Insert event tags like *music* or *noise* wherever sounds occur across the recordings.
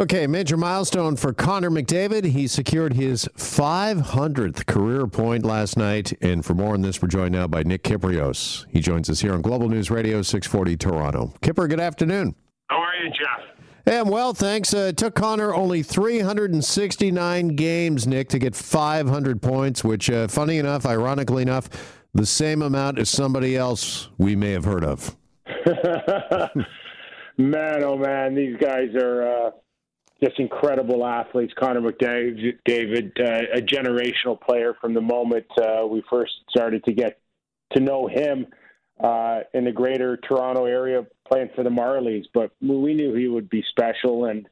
Okay, major milestone for Connor McDavid. He secured his 500th career point last night. And for more on this, we're joined now by Nick Kypreos. He joins us here on Global News Radio 640 Toronto. Kipper, good afternoon. How are you, Jeff? Hey, I'm well, thanks. Uh, it took Connor only 369 games, Nick, to get 500 points, which, uh, funny enough, ironically enough, the same amount as somebody else we may have heard of. *laughs* man, oh man, these guys are. Uh just incredible athletes. Connor McDavid, uh, a generational player from the moment uh, we first started to get to know him uh, in the greater Toronto area playing for the Marlies. But we knew he would be special and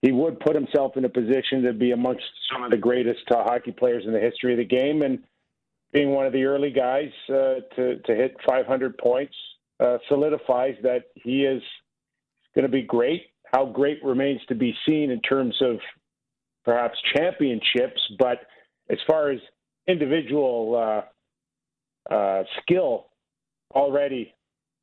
he would put himself in a position to be amongst some of the greatest uh, hockey players in the history of the game. And being one of the early guys uh, to, to hit 500 points uh, solidifies that he is going to be great how great remains to be seen in terms of perhaps championships, but as far as individual uh, uh, skill, already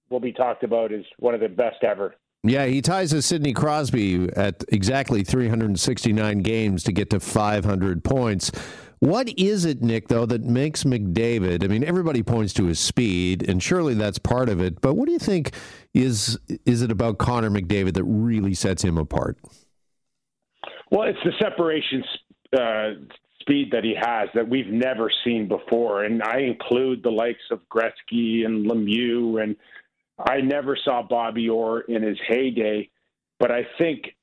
will be talked about as one of the best ever. Yeah, he ties with Sidney Crosby at exactly 369 games to get to 500 points. What is it, Nick, though, that makes McDavid? I mean, everybody points to his speed, and surely that's part of it. But what do you think is is it about Connor McDavid that really sets him apart? Well, it's the separation uh, speed that he has that we've never seen before, and I include the likes of Gretzky and Lemieux, and I never saw Bobby Orr in his heyday, but I think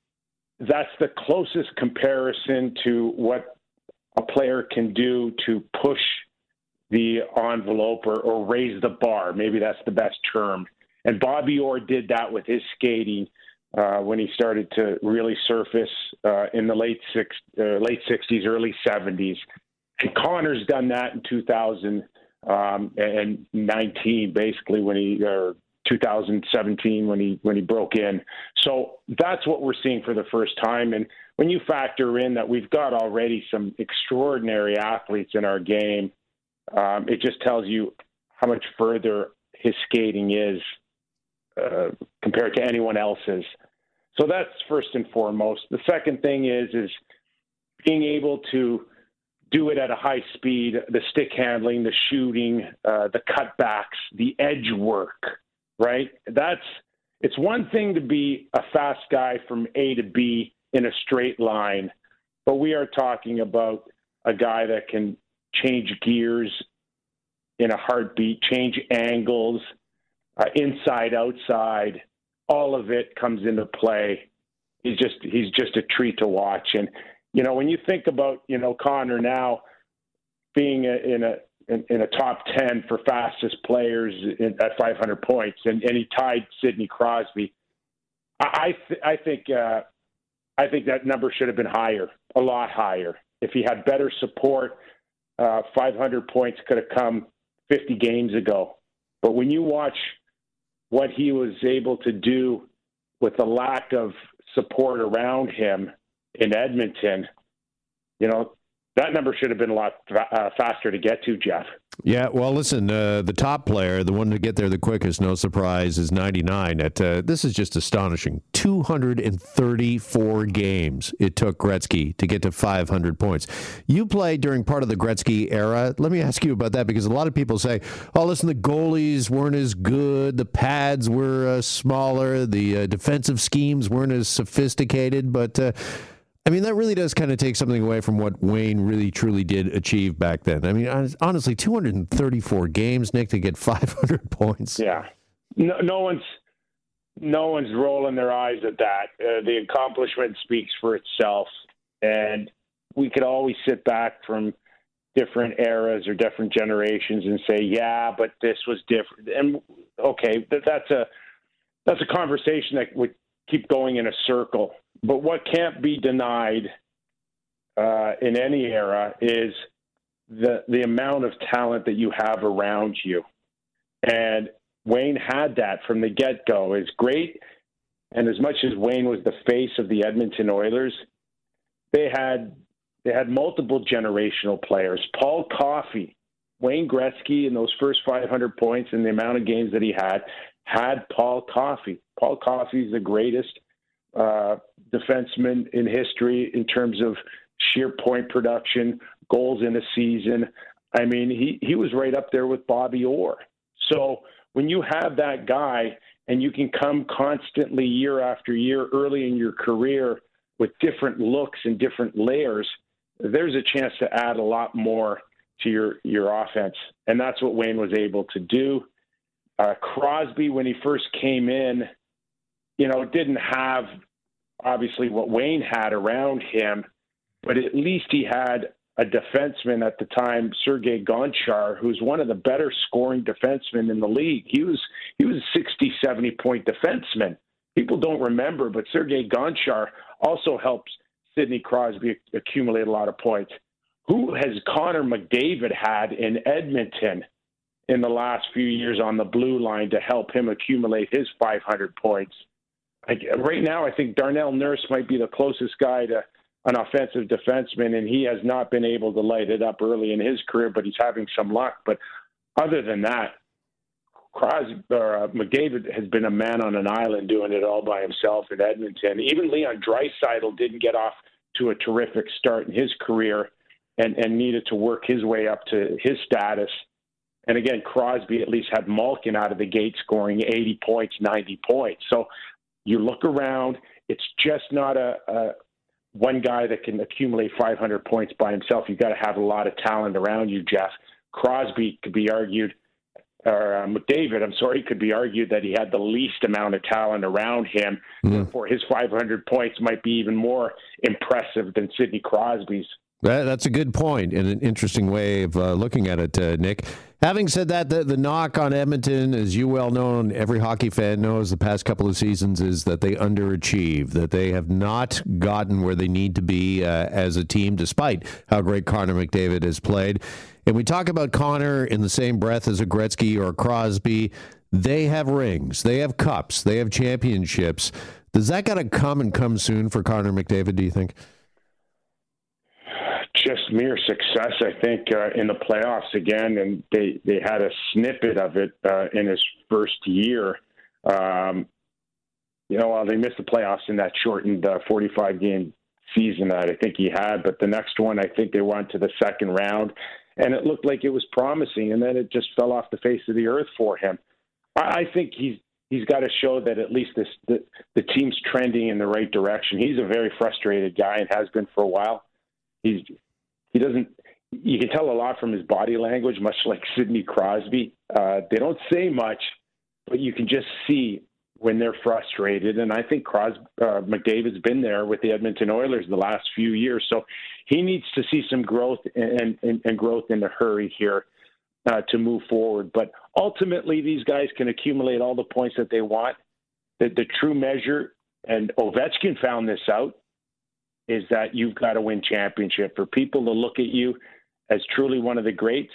that's the closest comparison to what a player can do to push the envelope or, or raise the bar. Maybe that's the best term. And Bobby Orr did that with his skating uh, when he started to really surface uh, in the late six, uh, late 60s, early 70s. And Connor's done that in 2019, um, basically when he 2017 when he when he broke in. So that's what we're seeing for the first time. And when you factor in that we've got already some extraordinary athletes in our game, um, it just tells you how much further his skating is uh, compared to anyone else's. So that's first and foremost. The second thing is is being able to do it at a high speed, the stick handling, the shooting, uh, the cutbacks, the edge work, right? That's it's one thing to be a fast guy from A to B in a straight line. But we are talking about a guy that can change gears in a heartbeat, change angles, uh, inside, outside. All of it comes into play. He's just he's just a treat to watch. And you know when you think about you know Connor now being a, in a in, in, a top 10 for fastest players in, at 500 points, and, and he tied Sidney Crosby. I th- I think uh, I think that number should have been higher, a lot higher. If he had better support, uh, 500 points could have come 50 games ago. But when you watch what he was able to do with the lack of support around him in Edmonton, you know, that number should have been a lot uh, faster to get to, Jeff. Yeah, well, listen, uh, the top player, the one to get there the quickest, no surprise, is 99. At uh, this is just astonishing. 234 games it took Gretzky to get to 500 points. You played during part of the Gretzky era. Let me ask you about that because a lot of people say, "Oh, listen, the goalies weren't as good, the pads were uh, smaller, the uh, defensive schemes weren't as sophisticated," but uh, I mean, that really does kind of take something away from what Wayne really truly did achieve back then. I mean, honestly, 234 games, Nick, to get *laughs* 500 points. Yeah. No, no one's no one's rolling their eyes at that. Uh, the accomplishment speaks for itself, and we could always sit back from different eras or different generations and say, "Yeah, but this was different." And okay, that's a that's a conversation that would keep going in a circle. But what can't be denied uh, in any era is the the amount of talent that you have around you, and Wayne had that from the get go. Is great, and as much as Wayne was the face of the Edmonton Oilers, they had they had multiple generational players. Paul Coffey, Wayne Gretzky, in those first 500 points and the amount of games that he had, had Paul Coffey. Paul Coffey is the greatest uh, defensemen in history in terms of sheer point production, goals in a season. I mean, he, he was right up there with Bobby Orr. So when you have that guy and you can come constantly year after year early in your career with different looks and different layers, there's a chance to add a lot more to your your offense, and that's what Wayne was able to do. Uh, Crosby, when he first came in, you know, didn't have obviously what Wayne had around him, but at least he had a defenseman at the time, Sergei Gonchar, who's one of the better scoring defensemen in the league. He was he was a 60, 70 point defenseman. People don't remember, but Sergei Gonchar also helps Sidney Crosby accumulate a lot of points. Who has Connor McDavid had in Edmonton in the last few years on the blue line to help him accumulate his 500 points? Right now, I think Darnell Nurse might be the closest guy to an offensive defenseman, and he has not been able to light it up early in his career, but he's having some luck. But other than that, Crosby or uh, McDavid has been a man on an island doing it all by himself in Edmonton. Even Leon Draisaitl didn't get off to a terrific start in his career, and and needed to work his way up to his status. And again, Crosby at least had Malkin out of the gate scoring 80 points, 90 points. So you look around, it's just not a, a one guy that can accumulate 500 points by himself. You've got to have a lot of talent around you, Jeff. Crosby could be argued, or uh, McDavid, I'm sorry, could be argued that he had the least amount of talent around him. Mm. Therefore, his 500 points might be even more impressive than Sidney Crosby's. That, that's a good point and an interesting way of uh, looking at it, uh, Nick. Having said that, the, the knock on Edmonton, as you well know, and every hockey fan knows, the past couple of seasons is that they underachieve, that they have not gotten where they need to be uh, as a team, despite how great Connor McDavid has played. And we talk about Connor in the same breath as a Gretzky or a Crosby. They have rings, they have cups, they have championships. Does that got to come and come soon for Connor McDavid, do you think? Just mere success, I think, uh, in the playoffs again, and they they had a snippet of it uh, in his first year. Um, you know, well, they missed the playoffs in that shortened uh, 45 game season that I think he had, but the next one, I think they went to the second round, and it looked like it was promising, and then it just fell off the face of the earth for him. I, I think he's he's got to show that at least this the, the team's trending in the right direction. He's a very frustrated guy and has been for a while. He's he doesn't. You can tell a lot from his body language, much like Sidney Crosby. Uh, they don't say much, but you can just see when they're frustrated. And I think Crosby, uh, McDavid's been there with the Edmonton Oilers the last few years, so he needs to see some growth and, and, and growth in a hurry here uh, to move forward. But ultimately, these guys can accumulate all the points that they want. The, the true measure, and Ovechkin found this out is that you've got to win championship. For people to look at you as truly one of the greats,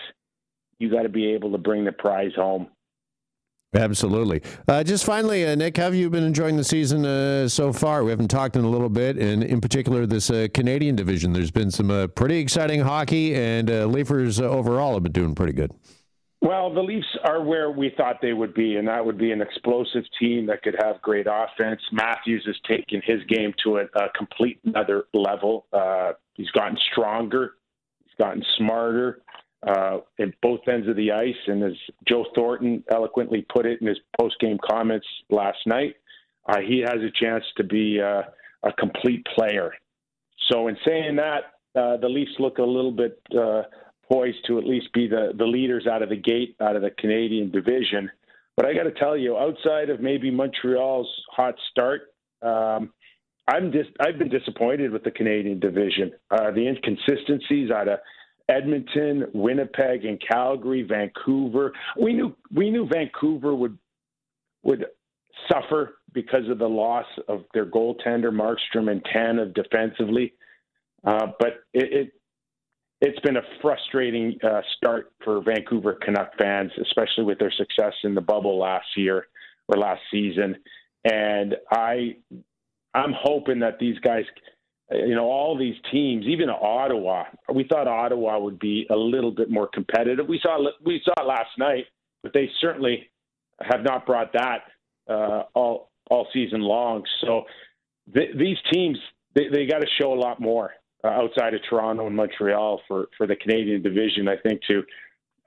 you got to be able to bring the prize home. Absolutely. Uh, just finally, uh, Nick, have you been enjoying the season uh, so far? We haven't talked in a little bit, and in particular, this uh, Canadian division. There's been some uh, pretty exciting hockey, and uh, Leafers overall have been doing pretty good. Well, the Leafs are where we thought they would be, and that would be an explosive team that could have great offense. Matthews has taken his game to a, a complete another level. Uh, he's gotten stronger, he's gotten smarter uh, in both ends of the ice, and as Joe Thornton eloquently put it in his post-game comments last night, uh, he has a chance to be uh, a complete player. So, in saying that, uh, the Leafs look a little bit uh, to at least be the, the leaders out of the gate, out of the Canadian division. But I got to tell you, outside of maybe Montreal's hot start, um, I'm dis- I've been disappointed with the Canadian division. Uh, the inconsistencies out of Edmonton, Winnipeg, and Calgary, Vancouver. We knew we knew Vancouver would would suffer because of the loss of their goaltender Markstrom and Tanev defensively. Uh, but it, it, it's been a frustrating uh, start for Vancouver Canuck fans, especially with their success in the bubble last year or last season. And I, I'm hoping that these guys, you know, all these teams, even Ottawa, we thought Ottawa would be a little bit more competitive. We saw we saw it last night, but they certainly have not brought that uh, all all season long. So th- these teams they, they got to show a lot more uh, outside of Toronto and Montreal for for the Canadian division. I think to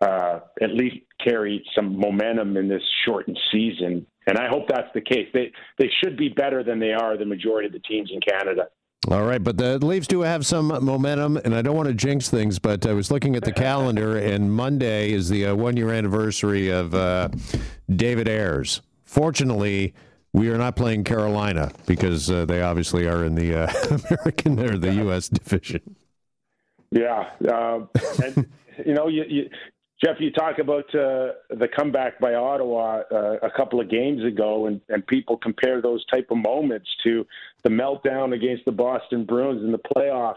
uh, at least carry some momentum in this shortened season, and I hope that's the case. They they should be better than they are the majority of the teams in Canada. All right, but the Leafs do have some momentum, and I don't want to jinx things, but I was looking at the calendar, and Monday is the uh, one year anniversary of uh, David Ayres. Fortunately, we are not playing Carolina because uh, they obviously are in the uh, *laughs* American or the U.S. division. Yeah, um, and you know, you, you, Jeff, you talk about uh, the comeback by Ottawa uh, a couple of games ago, and, and people compare those type of moments to the meltdown against the Boston Bruins in the playoffs,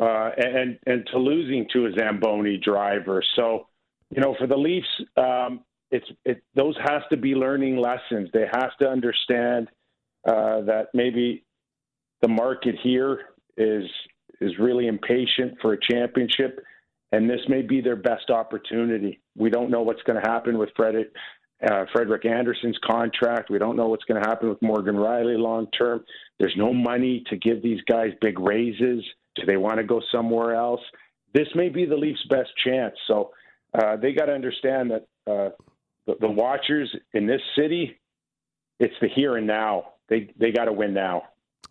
uh, and and to losing to a Zamboni driver. So, you know, for the Leafs, um, it's it those has to be learning lessons. They have to understand uh, that maybe the market here is is really impatient for a championship and this may be their best opportunity. We don't know what's going to happen with Frederik, uh, Frederik Andersen's contract. We don't know what's going to happen with Morgan Rielly long term. There's no money to give these guys big raises. Do they want to go somewhere else? This may be the Leafs' best chance. So uh, they got to understand that uh, the, the watchers in this city, it's the here and now. They they got to win now.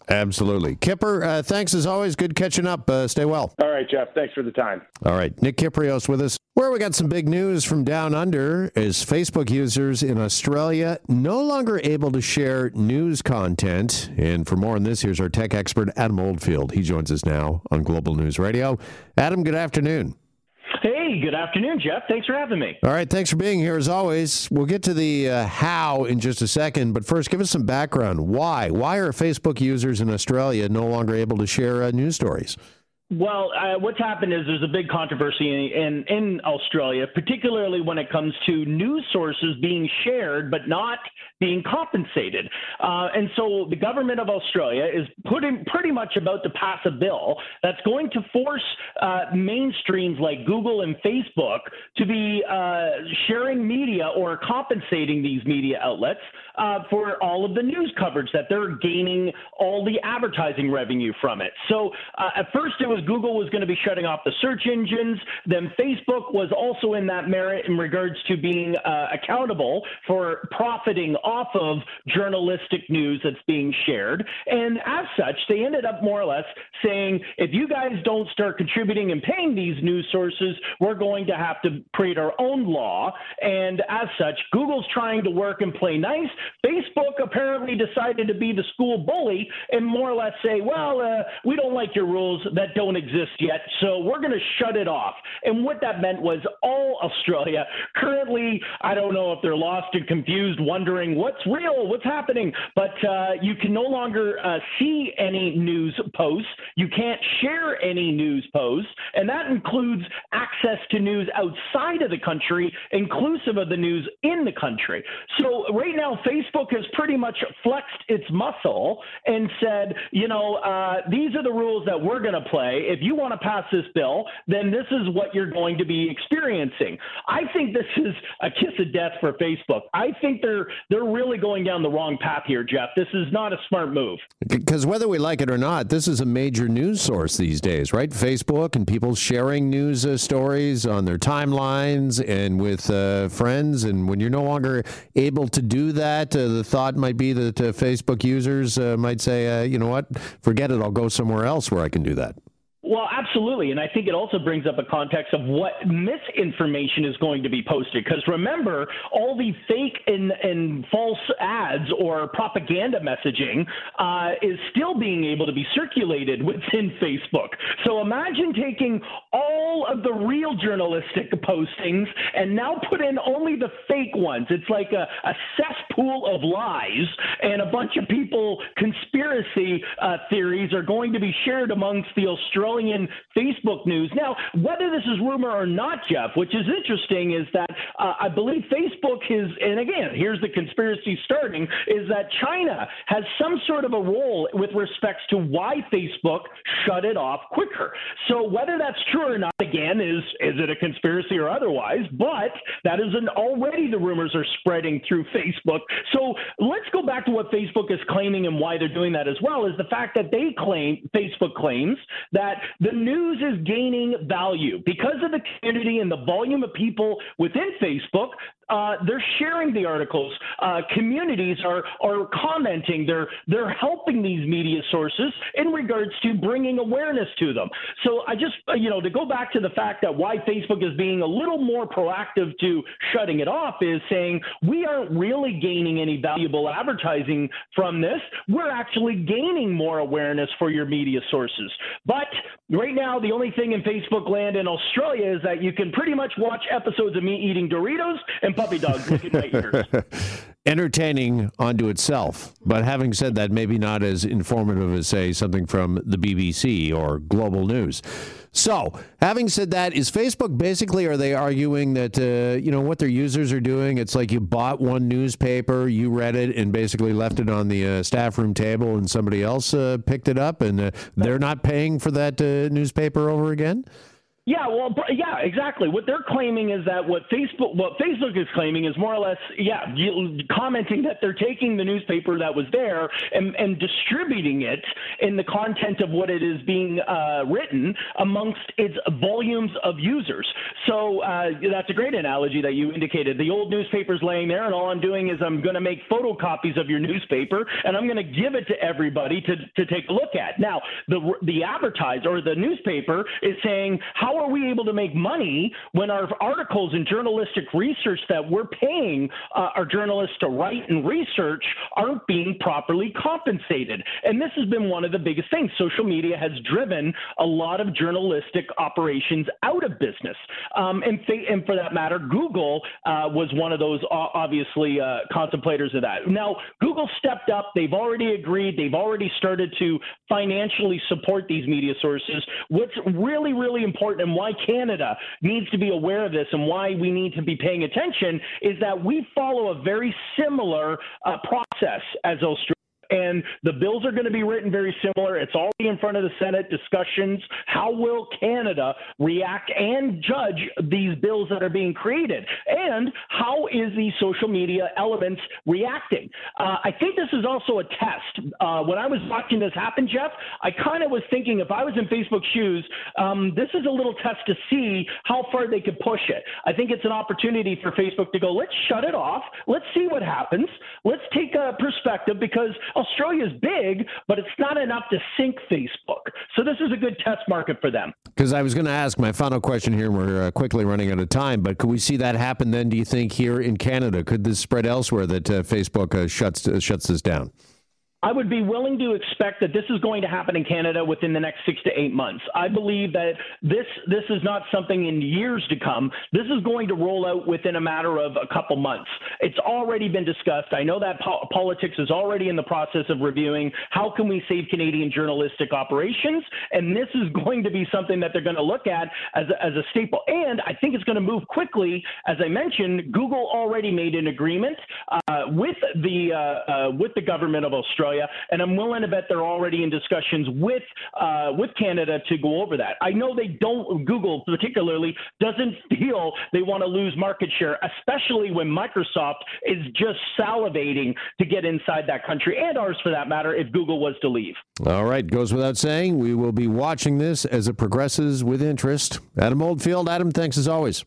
Absolutely. Kipper, uh, thanks as always. Good catching up. Uh, stay well. All right, Jeff. Thanks for the time. All right. Nick Kypreos with us. Where we got some big news from down under is Facebook users in Australia no longer able to share news content. And for more on this, here's our tech expert, Adam Oldfield. He joins us now on Global News Radio. Adam, good afternoon. Hey, good afternoon, Jeff. Thanks for having me. All right, thanks for being here as always. We'll get to the uh, how in just a second, but first, give us some background. Why? Why are Facebook users in Australia no longer able to share uh, news stories? Well, uh, what's happened is there's a big controversy in, in, in Australia, particularly when it comes to news sources being shared but not being compensated. Uh, and so the government of Australia is putting pretty much about to pass a bill that's going to force uh, mainstreams like Google and Facebook to be uh, sharing media or compensating these media outlets uh, for all of the news coverage that they're gaining all the advertising revenue from it. So uh, at first it was Google was going to be shutting off the search engines. Then Facebook was also in that merit in regards to being uh, accountable for profiting off of journalistic news that's being shared. And as such, they ended up more or less saying, if you guys don't start contributing and paying these news sources, we're going to have to create our own law. And as such, Google's trying to work and play nice. Facebook apparently decided to be the school bully and more or less say, well, uh, we don't like your rules that don't exist yet, so we're going to shut it off. And what that meant was all Australia currently, I don't know if they're lost and confused, wondering what's real, what's happening, but uh, you can no longer uh, see any news posts. You can't share any news posts, and that includes access to news outside of the country, inclusive of the news in the country. So right now, Facebook has pretty much flexed its muscle and said, you know, uh, these are the rules that we're going to play. If you want to pass this bill, then this is what you're going to be experiencing. I think this is a kiss of death for Facebook. I think they're they're really going down the wrong path here, Jeff. This is not a smart move. Because whether we like it or not, this is a major news source these days, right? Facebook and people sharing news uh, stories on their timelines and with uh, friends. And when you're no longer able to do that, uh, the thought might be that uh, Facebook users uh, might say, uh, you know what, forget it, I'll go somewhere else where I can do that. Absolutely. And I think it also brings up a context of what misinformation is going to be posted. Because remember, all the fake and, and false ads or propaganda messaging uh, is still being able to be circulated within Facebook. So imagine taking all of the real journalistic postings and now put in only the fake ones. It's like a, a cesspool of lies, and a bunch of people, conspiracy uh, theories are going to be shared amongst the Australian Facebook news. Now, whether this is rumor or not, Jeff, which is interesting, is that uh, I believe Facebook is, and again, here's the conspiracy starting, is that China has some sort of a role with respects to why Facebook shut it off quicker. So whether that's true or not, again, is is it a conspiracy or otherwise? But that is an already the rumors are spreading through Facebook. So let's go back to what Facebook is claiming and why they're doing that as well. Is the fact that they claim Facebook claims that the news is gaining value because of the community and the volume of people within Facebook uh, they're sharing the articles. Uh, communities are are commenting. They're they're helping these media sources in regards to bringing awareness to them. So I just uh, you know to go back to the fact that why Facebook is being a little more proactive to shutting it off is saying we aren't really gaining any valuable advertising from this. We're actually gaining more awareness for your media sources. But right now, the only thing in Facebook land in Australia is that you can pretty much watch episodes of me eating Doritos and puppy dogs looking my *laughs* ears. Entertaining unto itself. But having said that, maybe not as informative as, say, something from the BBC or Global News. So, having said that, is Facebook basically are they arguing that uh, you know what their users are doing? It's like you bought one newspaper, you read it, and basically left it on the uh, staff room table, and somebody else uh, picked it up, and uh, they're not paying for that uh, newspaper over again. Yeah, well, yeah, exactly. What they're claiming is that what Facebook, what Facebook is claiming is more or less, yeah, commenting that they're taking the newspaper that was there and, and distributing it in the content of what it is being uh, written amongst its volumes of users. So uh, that's a great analogy that you indicated. The old newspaper's laying there, and all I'm doing is I'm going to make photocopies of your newspaper, and I'm going to give it to everybody to, to take a look at. Now, the the advertiser or the newspaper is saying how how are we able to make money when our articles and journalistic research that we're paying uh, our journalists to write and research aren't being properly compensated? And this has been one of the biggest things. Social media has driven a lot of journalistic operations out of business. Um, and, th- and, for that matter, Google uh, was one of those obviously uh, contemplators of that. Now, Google stepped up. They've already agreed. They've already started to financially support these media sources. What's really, really important and why Canada needs to be aware of this and why we need to be paying attention is that we follow a very similar uh, process as Australia and the bills are going to be written very similar. It's already in front of the Senate discussions. How will Canada react and judge these bills that are being created? And how is the social media elements reacting? Uh, I think this is also a test. Uh, when I was watching this happen, Jeff, I kind of was thinking if I was in Facebook shoes, um, this is a little test to see how far they could push it. I think it's an opportunity for Facebook to go, let's shut it off. Let's see what happens. Let's take a perspective because Australia's big, but it's not enough to sink Facebook. So this is a good test market for them. Because I was going to ask my final question here, we're uh, quickly running out of time, but could we see that happen then, do you think, here in Canada? Could this spread elsewhere that uh, Facebook uh, shuts, uh, shuts this down? I would be willing to expect that this is going to happen in Canada within the next six to eight months. I believe that this this is not something in years to come. This is going to roll out within a matter of a couple months. It's already been discussed. I know that po- politics is already in the process of reviewing how can we save Canadian journalistic operations, and this is going to be something that they're going to look at as a, as a staple. And I think it's going to move quickly. As I mentioned, Google already made an agreement uh, with the uh, uh, with the government of Australia Australia, and I'm willing to bet they're already in discussions with uh, with Canada to go over that. I know they don't. Google particularly doesn't *laughs* feel they want to lose market share, especially when Microsoft is just salivating to get inside that country and ours for that matter. If Google was to leave. All right, goes without saying, we will be watching this as it progresses with interest. Adam Oldfield, Adam, thanks as always.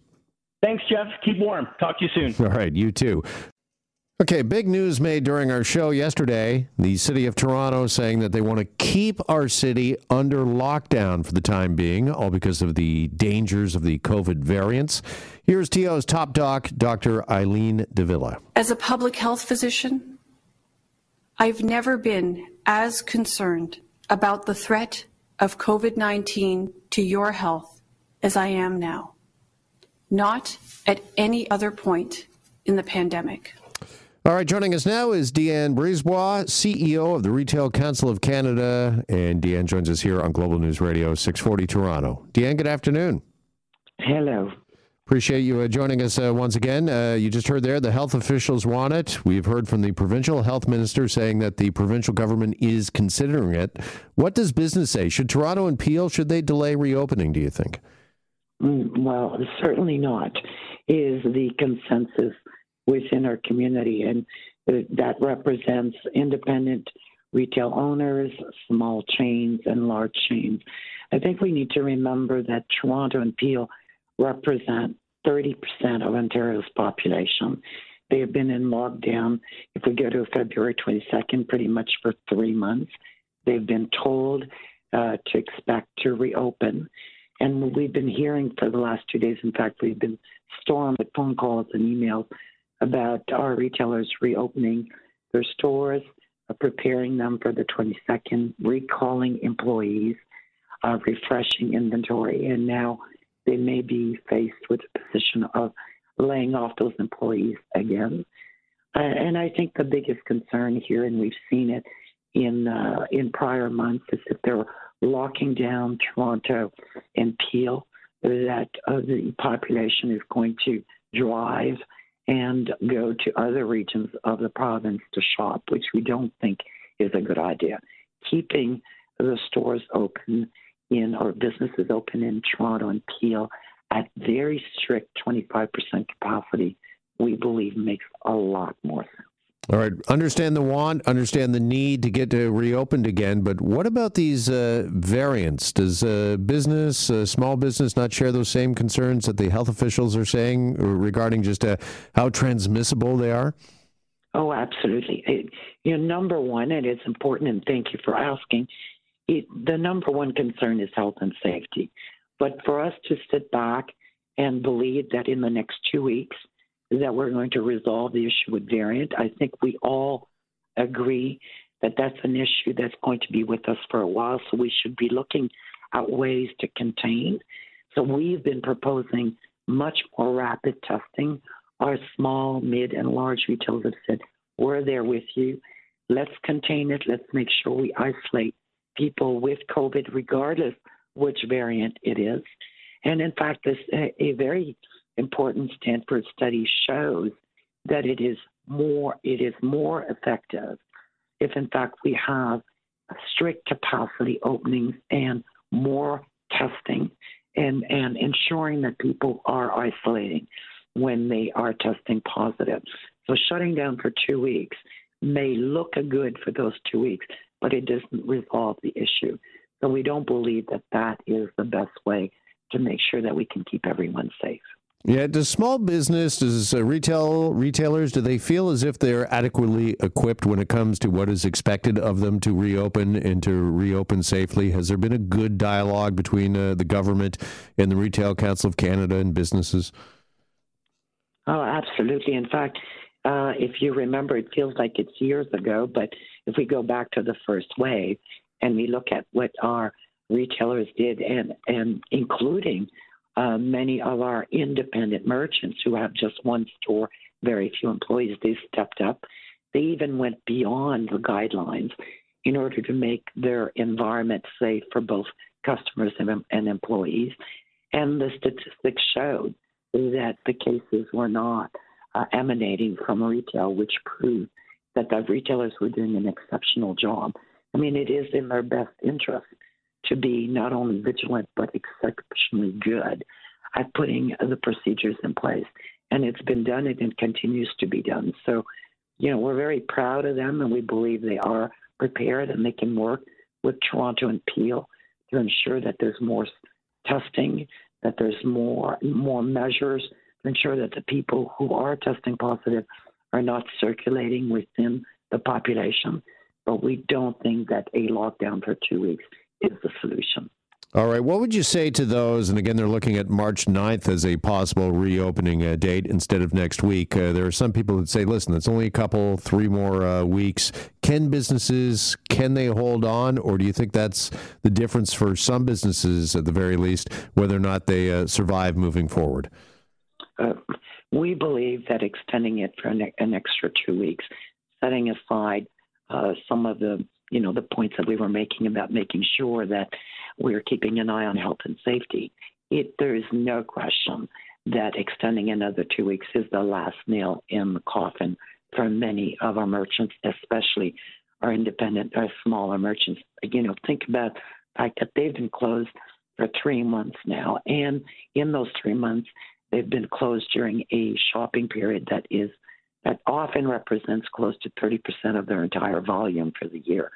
Thanks, Jeff. Keep warm. Talk to you soon. All right, you too. Okay, big news made during our show yesterday. The city of Toronto saying that they want to keep our city under lockdown for the time being, all because of the dangers of the COVID variants. Here's TO's top doc, Dr. Eileen de Villa. As a public health physician, I've never been as concerned about the threat of COVID 19 to your health as I am now. Not at any other point in the pandemic. All right, joining us now is Diane Brisebois, CEO of the Retail Council of Canada. And Diane joins us here on Global News Radio 640 Toronto. Diane, good afternoon. Hello. Appreciate you uh, joining us uh, once again. Uh, you just heard there the health officials want it. We've heard from the provincial health minister saying that the provincial government is considering it. What does business say? Should Toronto and Peel should they delay reopening? Do you think? Mm, well, certainly not, is the consensus within our community. And that represents independent retail owners, small chains, and large chains. I think we need to remember that Toronto and Peel represent 30% of Ontario's population. They have been in lockdown, if we go to February 22nd, pretty much for three months. They've been told uh, to expect to reopen. And we've been hearing for the last two days, in fact, we've been stormed with phone calls and emails about our retailers reopening their stores, uh, preparing them for the 22nd, recalling employees, uh, refreshing inventory, and now they may be faced with the position of laying off those employees again. Uh, and I think the biggest concern here, and we've seen it in uh, in prior months, is that they're locking down Toronto and Peel, that uh, the population is going to drive and go to other regions of the province to shop, which we don't think is a good idea. Keeping the stores open in or businesses open in Toronto and Peel at very strict 25% capacity, we believe makes a lot more sense. All right, understand the want, understand the need to get to reopened again, but what about these uh, variants? Does uh, business, uh, small business, not share those same concerns that the health officials are saying regarding just uh, how transmissible they are? Oh, absolutely. It, you know, number one, and it's important, and thank you for asking. It, the number one concern is health and safety. But for us to sit back and believe that in the next two weeks that we're going to resolve the issue with variant, I think we all agree that that's an issue that's going to be with us for a while. So we should be looking at ways to contain. So we've been proposing much more rapid testing. Our small, mid, and large retailers have said, we're there with you. Let's contain it. Let's make sure we isolate people with COVID, regardless which variant it is. And in fact, this a, very important Stanford study shows that it is more it is more effective if in fact we have strict capacity openings and more testing and, and ensuring that people are isolating when they are testing positive. So shutting down for two weeks may look good for those two weeks, but it doesn't resolve the issue. So we don't believe that that is the best way to make sure that we can keep everyone safe. Yeah, does small business, does uh, retail retailers, do they feel as if they're adequately equipped when it comes to what is expected of them to reopen and to reopen safely? Has there been a good dialogue between uh, the government and the Retail Council of Canada and businesses? Oh, absolutely. In fact, uh, if you remember, it feels like it's years ago, but if we go back to the first wave and we look at what our retailers did, and, and including uh, many of our independent merchants who have just one store, very few employees, they stepped up. They even went beyond the guidelines in order to make their environment safe for both customers and, and employees. And the statistics showed that the cases were not uh, emanating from retail, which proved that the retailers were doing an exceptional job. I mean, it is in their best interest to be not only vigilant but exceptionally good at putting the procedures in place. And it's been done and it continues to be done. So, you know, we're very proud of them and we believe they are prepared and they can work with Toronto and Peel to ensure that there's more testing, that there's more more measures to ensure that the people who are testing positive are not circulating within the population. But we don't think that a lockdown for two weeks is the solution. All right. What would you say to those? And again, they're looking at March 9th as a possible reopening uh, date instead of next week. Uh, there are some people that say, listen, it's only a couple, three more uh, weeks. Can businesses, can they hold on? Or do you think that's the difference for some businesses, at the very least, whether or not they uh, survive moving forward? Uh, we believe that extending it for an, an extra two weeks, setting aside uh, some of the you know the points that we were making about making sure that we're keeping an eye on health and safety. It, there is no question that extending another two weeks is the last nail in the coffin for many of our merchants, especially our independent, our smaller merchants. You know, think about the fact that they've been closed for three months now. And in those three months, they've been closed during a shopping period that is that often represents close to 30% of their entire volume for the year.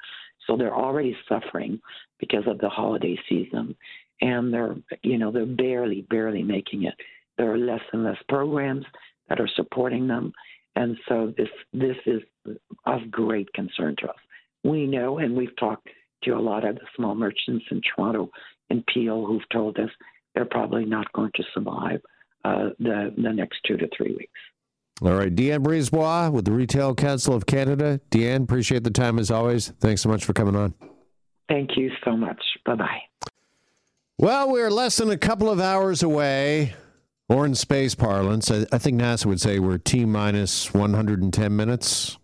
So they're already suffering because of the holiday season, and they're you know they're barely barely making it. There are less and less programs that are supporting them, and so this this is of great concern to us. We know, and we've talked to a lot of the small merchants in Toronto and Peel who've told us they're probably not going to survive uh, the the next two to three weeks. All right, Diane Brisebois with the Retail Council of Canada. Diane, appreciate the time as always. Thanks so much for coming on. Thank you so much. Bye bye. Well, we're less than a couple of hours away, or in space parlance, I, I think NASA would say we're T minus 110 minutes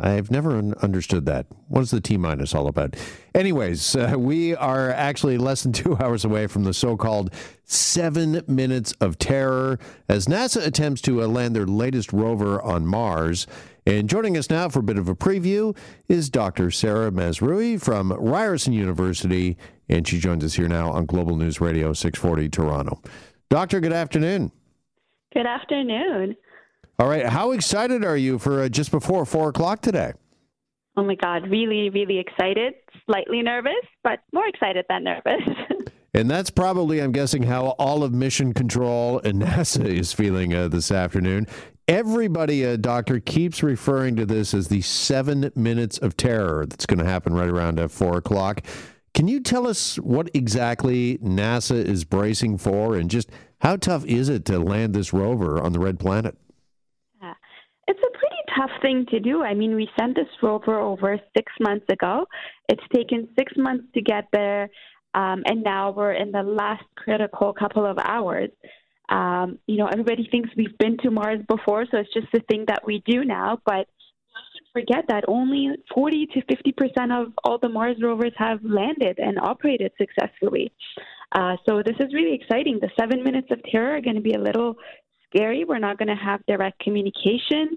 I've never un- understood that. What is the T minus all about? Anyways, uh, we are actually less than *laughs* two hours away from the so called seven minutes of terror as NASA attempts to uh, land their latest rover on Mars. And joining us now for a bit of a preview is Dr. Sara Mazrouei from Ryerson University, and she joins us here now on Global News Radio 640 Toronto. Doctor, good afternoon. Good afternoon. All right. How excited are you for uh, just before four o'clock today? Oh my God, really, really excited. Slightly nervous, but more excited than nervous. *laughs* and that's probably, I'm guessing, how all of Mission Control and *laughs* NASA is feeling uh, this afternoon. Everybody, uh, Doctor, keeps referring to this as the seven minutes of terror that's going to happen right around at four o'clock. Can you tell us what exactly NASA is bracing for and just how tough is it to land this rover on the red planet? It's a pretty tough thing to do. I mean, we sent this rover over six months ago. It's taken six months to get there, um, and now we're in the last critical couple of hours. Um, you know, everybody thinks we've been to Mars before, so it's just a thing that we do now. But forget that only 40 to 50 percent of all the Mars rovers have landed and operated successfully. Uh, so this is really exciting. The seven minutes of terror are going to be a little scary. We're not going to have direct communication,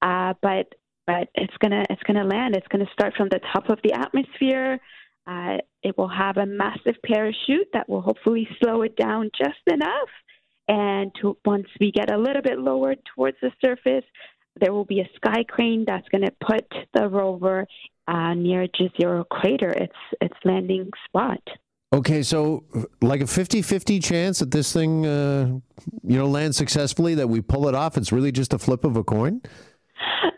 uh, but but it's gonna it's gonna land. It's gonna start from the top of the atmosphere. Uh, it will have a massive parachute that will hopefully slow it down just enough. And to, once we get a little bit lower towards the surface, there will be a sky crane that's going to put the rover uh, near Jezero crater, its its landing spot. Okay, so like a 50-50 chance that this thing, uh, you know, lands successfully, that we pull it off. It's really just a flip of a coin.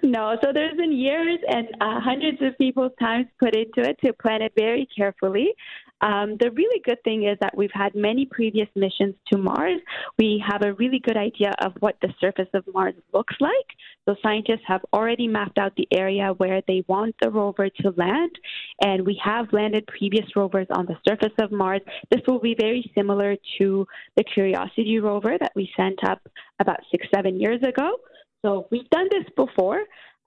No, so there's been years and uh, hundreds of people's times put into it to plan it very carefully. Um, the really good thing is that we've had many previous missions to Mars. We have a really good idea of what the surface of Mars looks like. So scientists have already mapped out the area where they want the rover to land, and we have landed previous rovers on the surface of Mars. This will be very similar to the Curiosity rover that we sent up about six, seven years ago. So we've done this before.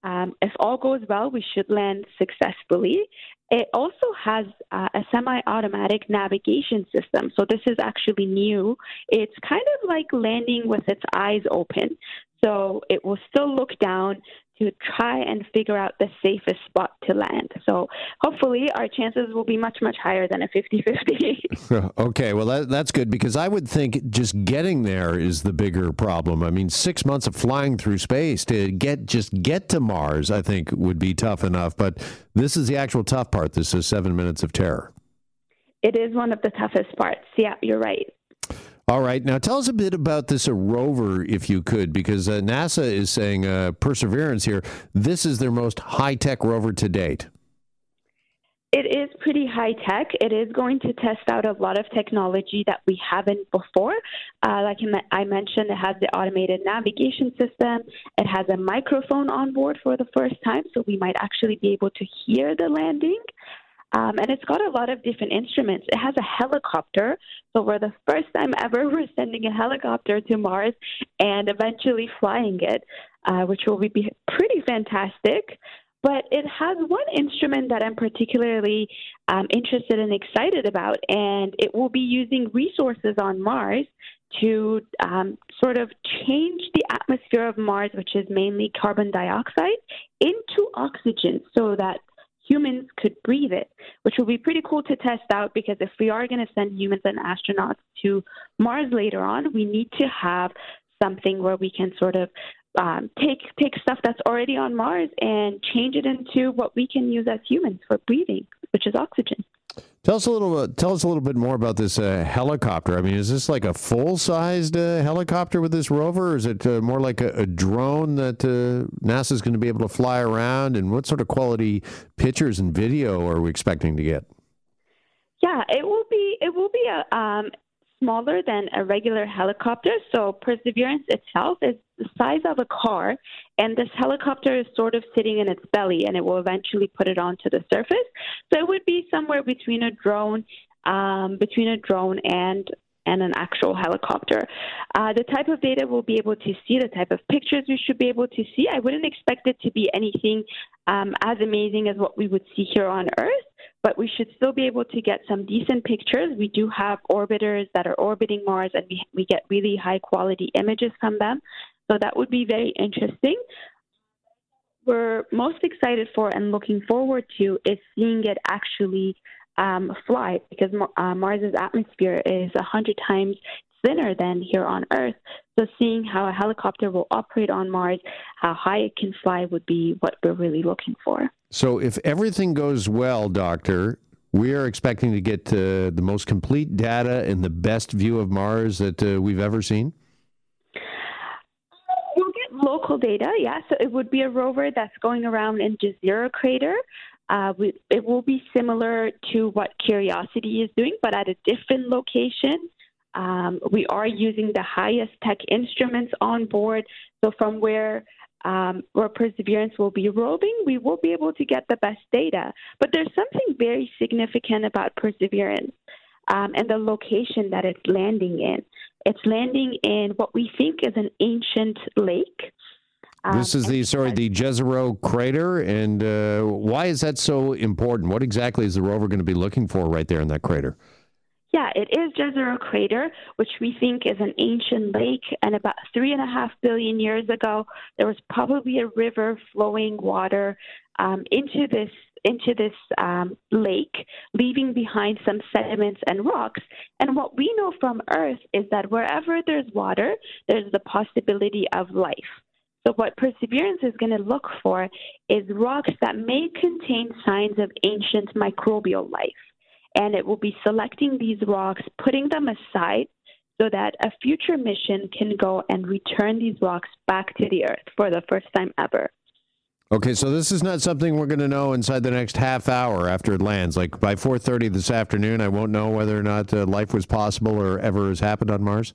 Um, if all goes well, we should land successfully. It also has uh, a semi automatic navigation system. So, this is actually new. It's kind of like landing with its eyes open. So, it will still look down to try and figure out the safest spot to land. So hopefully our chances will be much, much higher than a 50 50. *laughs* *laughs* okay, well, that, that's good because I would think just getting there is the bigger problem. I mean, six months of flying through space to get just get to Mars, I think would be tough enough. But this is the actual tough part. This is seven minutes of terror. It is one of the toughest parts. Yeah, you're right. All right. Now tell us a bit about this rover, if you could, because uh, NASA is saying uh, Perseverance here. This is their most high tech rover to date. It is pretty high tech. It is going to test out a lot of technology that we haven't before. Uh, like I mentioned, it has the automated navigation system. It has a microphone on board for the first time, so we might actually be able to hear the landing. Um, and it's got a lot of different instruments. It has a helicopter. So, for the first time ever, *laughs* we're sending a helicopter to Mars and eventually flying it, uh, which will be pretty fantastic. But it has one instrument that I'm particularly um, interested and excited about, and it will be using resources on Mars to um, sort of change the atmosphere of Mars, which is mainly carbon dioxide, into oxygen so that humans could breathe it, which will be pretty cool to test out because if we are going to send humans and astronauts to Mars later on, we need to have something where we can sort of um, take take stuff that's already on Mars and change it into what we can use as humans for breathing, which is oxygen. Tell us a little. Tell us a little bit more about this uh, helicopter. I mean, is this like a full-sized uh, helicopter with this rover, or is it uh, more like a, a drone that uh, NASA is going to be able to fly around? And what sort of quality pictures and video are we expecting to get? Yeah, it will be. It will be a um, smaller than a regular helicopter. So Perseverance itself is the size of a car, and this helicopter is sort of sitting in its belly, and it will eventually put it onto the surface. So it would be somewhere between a drone, um, between a drone and and an actual helicopter. Uh, the type of data we'll be able to see, the type of pictures we should be able to see, I wouldn't expect it to be anything um, as amazing as what we would see here on Earth but we should still be able to get some decent pictures. We do have orbiters that are orbiting Mars, and we, we get really high quality images from them. So that would be very interesting. We're most excited for and looking forward to is seeing it actually um, fly because uh, Mars's atmosphere is 100 times thinner than here on Earth. So seeing how a helicopter will operate on Mars, how high it can fly would be what we're really looking for. So if everything goes well, Doctor, we are expecting to get uh, the most complete data and the best view of Mars that uh, we've ever seen. Local data, yeah. So it would be a rover that's going around in Jezero crater. Uh, we, it will be similar to what Curiosity is doing, but at a different location. Um, we are using the highest tech instruments on board. So from where um, where Perseverance will be roving, we will be able to get the best data. But there's something very significant about Perseverance um, and the location that it's landing in. It's landing in what we think is an ancient lake. Um, this is the sorry the Jezero crater, and uh, why is that so important? What exactly is the rover going to be looking for right there in that crater? Yeah, it is Jezero Crater, which we think is an ancient lake. And about three and a half billion years ago, there was probably a river flowing water um, into this into this um, lake, leaving behind some sediments and rocks. And what we know from Earth is that wherever there's water, there's the possibility of life. So, what Perseverance is going to look for is rocks that may contain signs of ancient microbial life and it will be selecting these rocks, putting them aside so that a future mission can go and return these rocks back to the Earth for the first time ever. Okay, so this is not something we're going to know inside the next half hour after it lands. Like by 4:30 this afternoon, I won't know whether or not uh, life was possible or ever has happened on Mars.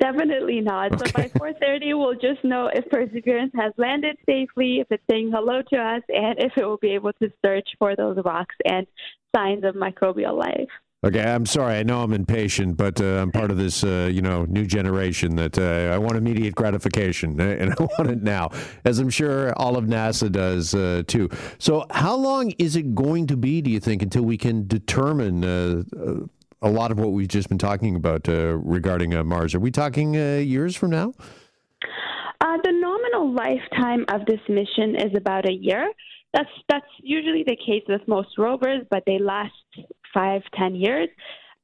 Definitely not. Okay. So by 4:30, we'll just know if Perseverance has landed safely, if it's saying hello to us, and if it will be able to search for those rocks and signs of microbial life. Okay, I'm sorry. I know I'm impatient, but uh, I'm part of this, uh, you know, new generation that uh, I want immediate gratification, *laughs* and I want it now, as I'm sure all of NASA does uh, too. So, how long is it going to be, do you think, until we can determine uh, uh, a lot of what we've just been talking about regarding Mars? Are we talking years from now? the nominal lifetime of this mission is about a year. That's that's usually the case with most rovers, but they last five, ten years.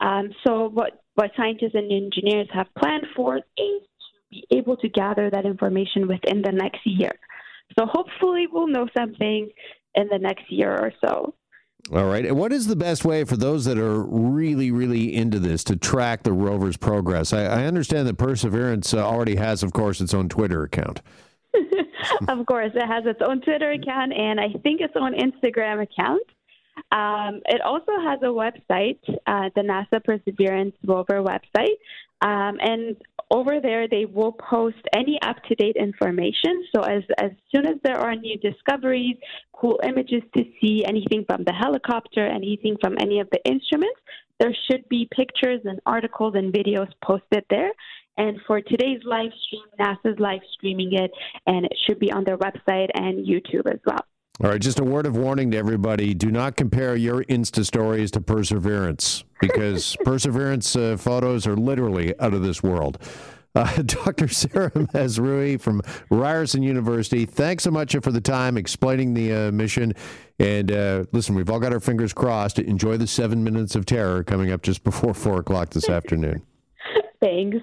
Um, so what what scientists and engineers have planned for is to be able to gather that information within the next year. So hopefully we'll know something in the next year or so. All right. And what is the best way for those that are really, really into this to track the rover's progress? I, I understand that Perseverance uh, already has, of course, its own Twitter account. *laughs* of course, it has its own Twitter account and I think its own Instagram account. Um, it also has a website, uh, the NASA Perseverance rover website, um, and over there they will post any up-to-date information. So as as soon as there are new discoveries, cool images to see, anything from the helicopter, anything from any of the instruments, there should be pictures and articles and videos posted there. And for today's live stream, NASA's live streaming it, and it should be on their website and YouTube as well. All right, just a word of warning to everybody do not compare your Insta stories to Perseverance because *laughs* Perseverance uh, photos are literally out of this world. Uh, *laughs* Dr. Sara Mazrouei from Ryerson University, thanks so much for the time explaining the uh, mission. And uh, listen, we've all got our fingers crossed. Enjoy the seven minutes of terror coming up just before four o'clock this afternoon. *laughs* Thanks.